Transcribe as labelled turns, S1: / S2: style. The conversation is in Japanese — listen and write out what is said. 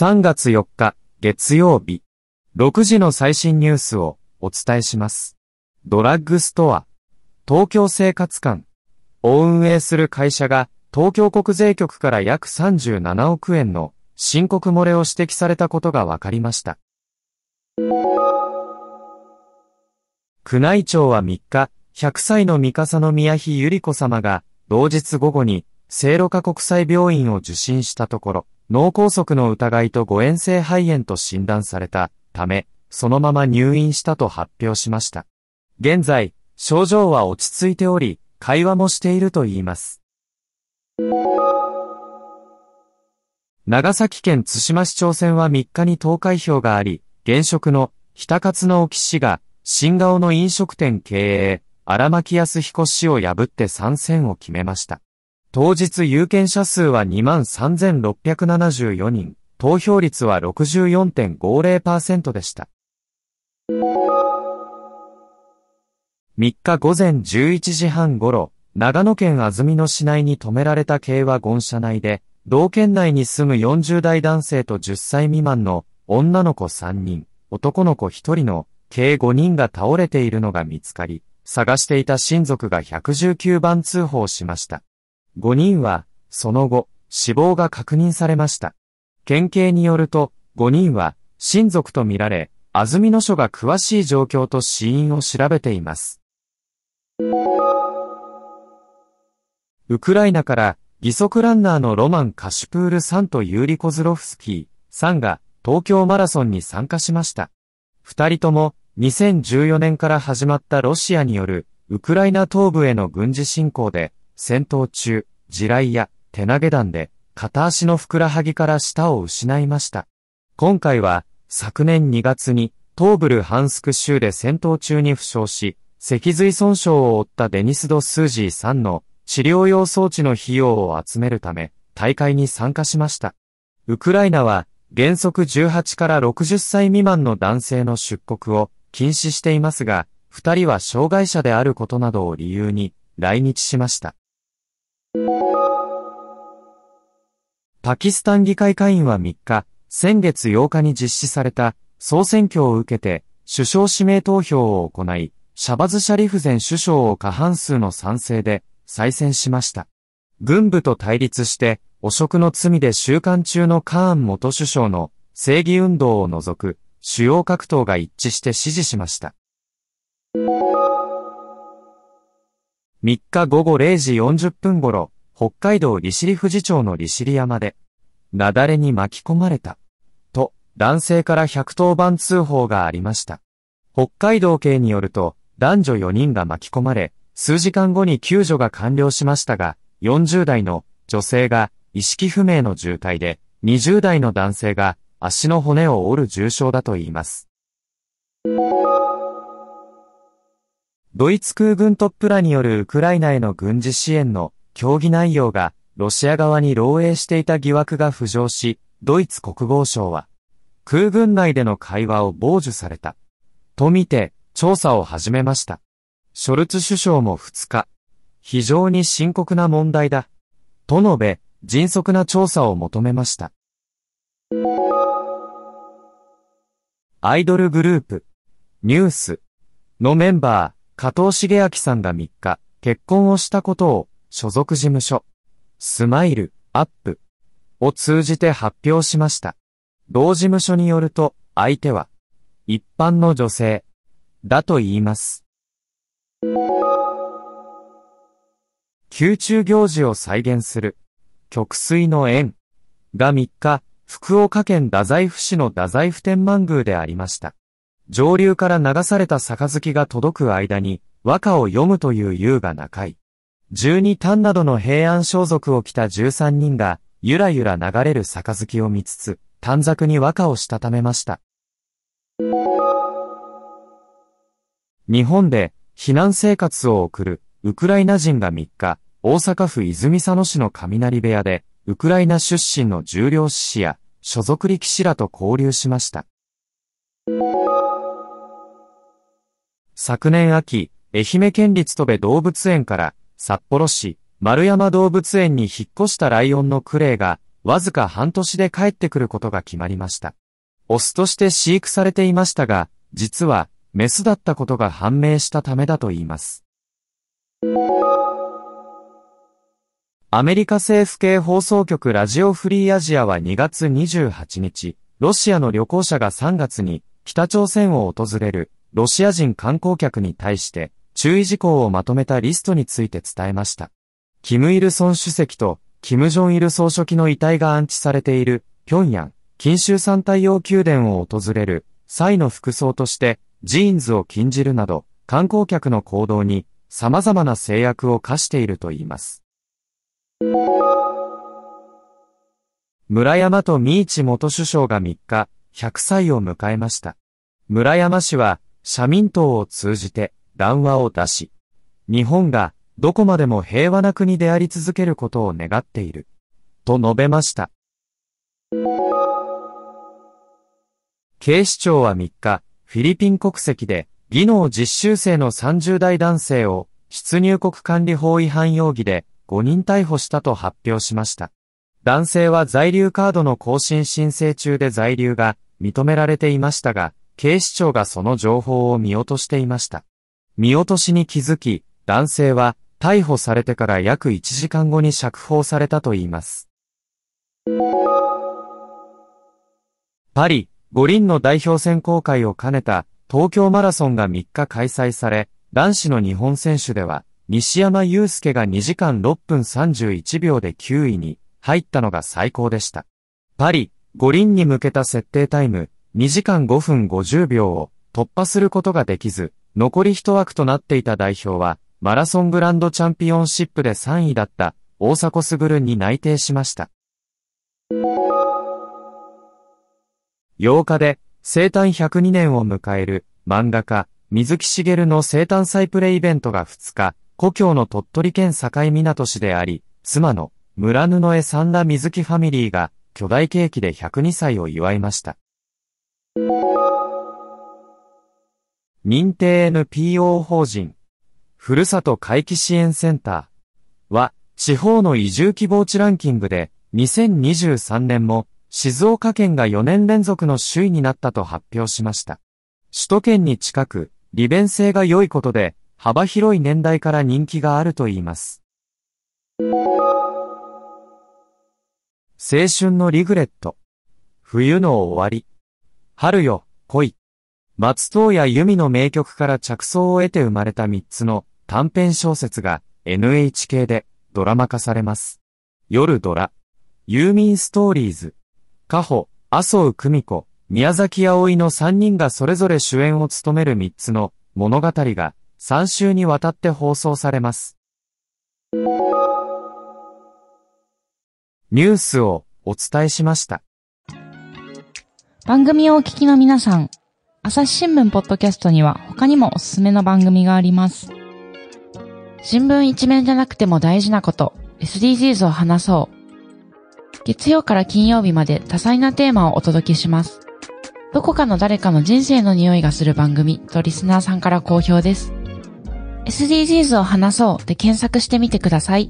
S1: 3月4日、月曜日。6時の最新ニュースをお伝えします。ドラッグストア、東京生活館を運営する会社が東京国税局から約37億円の申告漏れを指摘されたことが分かりました。宮内庁は3日、100歳の三笠宮妃百合子様が同日午後に聖路加国際病院を受診したところ、脳梗塞の疑いと誤嚥性肺炎と診断されたため、そのまま入院したと発表しました。現在、症状は落ち着いており、会話もしていると言います。長崎県津島市長選は3日に投開票があり、現職の北勝の沖氏が新顔の飲食店経営、荒牧康彦氏を破って参戦を決めました。当日有権者数は23,674人、投票率は64.50%でした。3日午前11時半頃、長野県安曇野市内に止められた軽ワゴン車内で、同県内に住む40代男性と10歳未満の女の子3人、男の子1人の計5人が倒れているのが見つかり、探していた親族が119番通報しました。5人は、その後、死亡が確認されました。県警によると、5人は、親族とみられ、安曇野署が詳しい状況と死因を調べています。ウクライナから、義足ランナーのロマン・カシュプールさんとユーリ・コズロフスキーさんが、東京マラソンに参加しました。二人とも、2014年から始まったロシアによる、ウクライナ東部への軍事侵攻で、戦闘中、地雷や手投げ弾で片足のふくらはぎから舌を失いました。今回は昨年2月に東部ルハンスク州で戦闘中に負傷し、脊髄損傷を負ったデニス・ド・スージーさんの治療用装置の費用を集めるため大会に参加しました。ウクライナは原則18から60歳未満の男性の出国を禁止していますが、二人は障害者であることなどを理由に来日しました。パキスタン議会会員は3日、先月8日に実施された総選挙を受けて首相指名投票を行い、シャバズ・シャリフ前首相を過半数の賛成で再選しました。軍部と対立して汚職の罪で収監中のカーン元首相の正義運動を除く主要各党が一致して支持しました。3日午後0時40分頃、北海道利尻富士町の利尻山で、雪崩に巻き込まれた。と、男性から110番通報がありました。北海道警によると、男女4人が巻き込まれ、数時間後に救助が完了しましたが、40代の女性が意識不明の重体で、20代の男性が足の骨を折る重傷だといいます。ドイツ空軍トップらによるウクライナへの軍事支援の協議内容がロシア側に漏洩していた疑惑が浮上し、ドイツ国防省は空軍内での会話を傍受されたとみて調査を始めました。ショルツ首相も2日、非常に深刻な問題だと述べ、迅速な調査を求めました。アイドルグループ、ニュースのメンバー、加藤茂明さんが3日、結婚をしたことを、所属事務所、スマイル、アップ、を通じて発表しました。同事務所によると、相手は、一般の女性、だと言います。宮中行事を再現する、曲水の縁、が3日、福岡県太宰府市の太宰府天満宮でありました。上流から流された杯が届く間に、和歌を読むという優雅な会。十二単などの平安装束を着た十三人が、ゆらゆら流れる杯を見つつ、短冊に和歌をしたためました。日本で避難生活を送るウクライナ人が3日、大阪府泉佐野市の雷部屋で、ウクライナ出身の重量志士や所属力士らと交流しました。昨年秋、愛媛県立戸部動物園から札幌市丸山動物園に引っ越したライオンのクレイがわずか半年で帰ってくることが決まりました。オスとして飼育されていましたが、実は、メスだったことが判明したためだと言います。アメリカ政府系放送局ラジオフリーアジアは2月28日、ロシアの旅行者が3月に北朝鮮を訪れるロシア人観光客に対して注意事項をまとめたリストについて伝えました。キム・イルソン主席とキム・ジョン・イル総書記の遺体が安置されている平壌、近州山太陽宮殿を訪れる際の服装としてジーンズを禁じるなど観光客の行動に様々な制約を課しているといいます。村山と三市元首相が3日、100歳を迎えました。村山氏は、社民党を通じて談話を出し、日本がどこまでも平和な国であり続けることを願っている、と述べました。警視庁は3日、フィリピン国籍で、技能実習生の30代男性を、出入国管理法違反容疑で5人逮捕したと発表しました。男性は在留カードの更新申請中で在留が認められていましたが、警視庁がその情報を見落としていました。見落としに気づき、男性は逮捕されてから約1時間後に釈放されたといいます。パリ、五輪の代表選考会を兼ねた東京マラソンが3日開催され、男子の日本選手では西山祐介が2時間6分31秒で9位に入ったのが最高でした。パリ、五輪に向けた設定タイム2時間5分50秒を突破することができず、残り一枠となっていた代表は、マラソングランドチャンピオンシップで3位だった大迫傑に内定しました。8日で生誕102年を迎える漫画家水木しげるの生誕祭プレイベントが2日、故郷の鳥取県境港市であり、妻の村布江三田水木ファミリーが巨大ケーキで102歳を祝いました。認定 NPO 法人、ふるさと回帰支援センターは、地方の移住希望地ランキングで、2023年も静岡県が4年連続の首位になったと発表しました。首都圏に近く、利便性が良いことで、幅広い年代から人気があるといいます。青春のリグレット。冬の終わり。春よ、恋。松任谷由実の名曲から着想を得て生まれた3つの短編小説が NHK でドラマ化されます。夜ドラ。ユーミンストーリーズ。カホ、麻生久美子、宮崎葵の3人がそれぞれ主演を務める3つの物語が3週にわたって放送されます。ニュースをお伝えしました。
S2: 番組をお聞きの皆さん、朝日新聞ポッドキャストには他にもおすすめの番組があります。新聞一面じゃなくても大事なこと、SDGs を話そう。月曜から金曜日まで多彩なテーマをお届けします。どこかの誰かの人生の匂いがする番組とリスナーさんから好評です。SDGs を話そうで検索してみてください。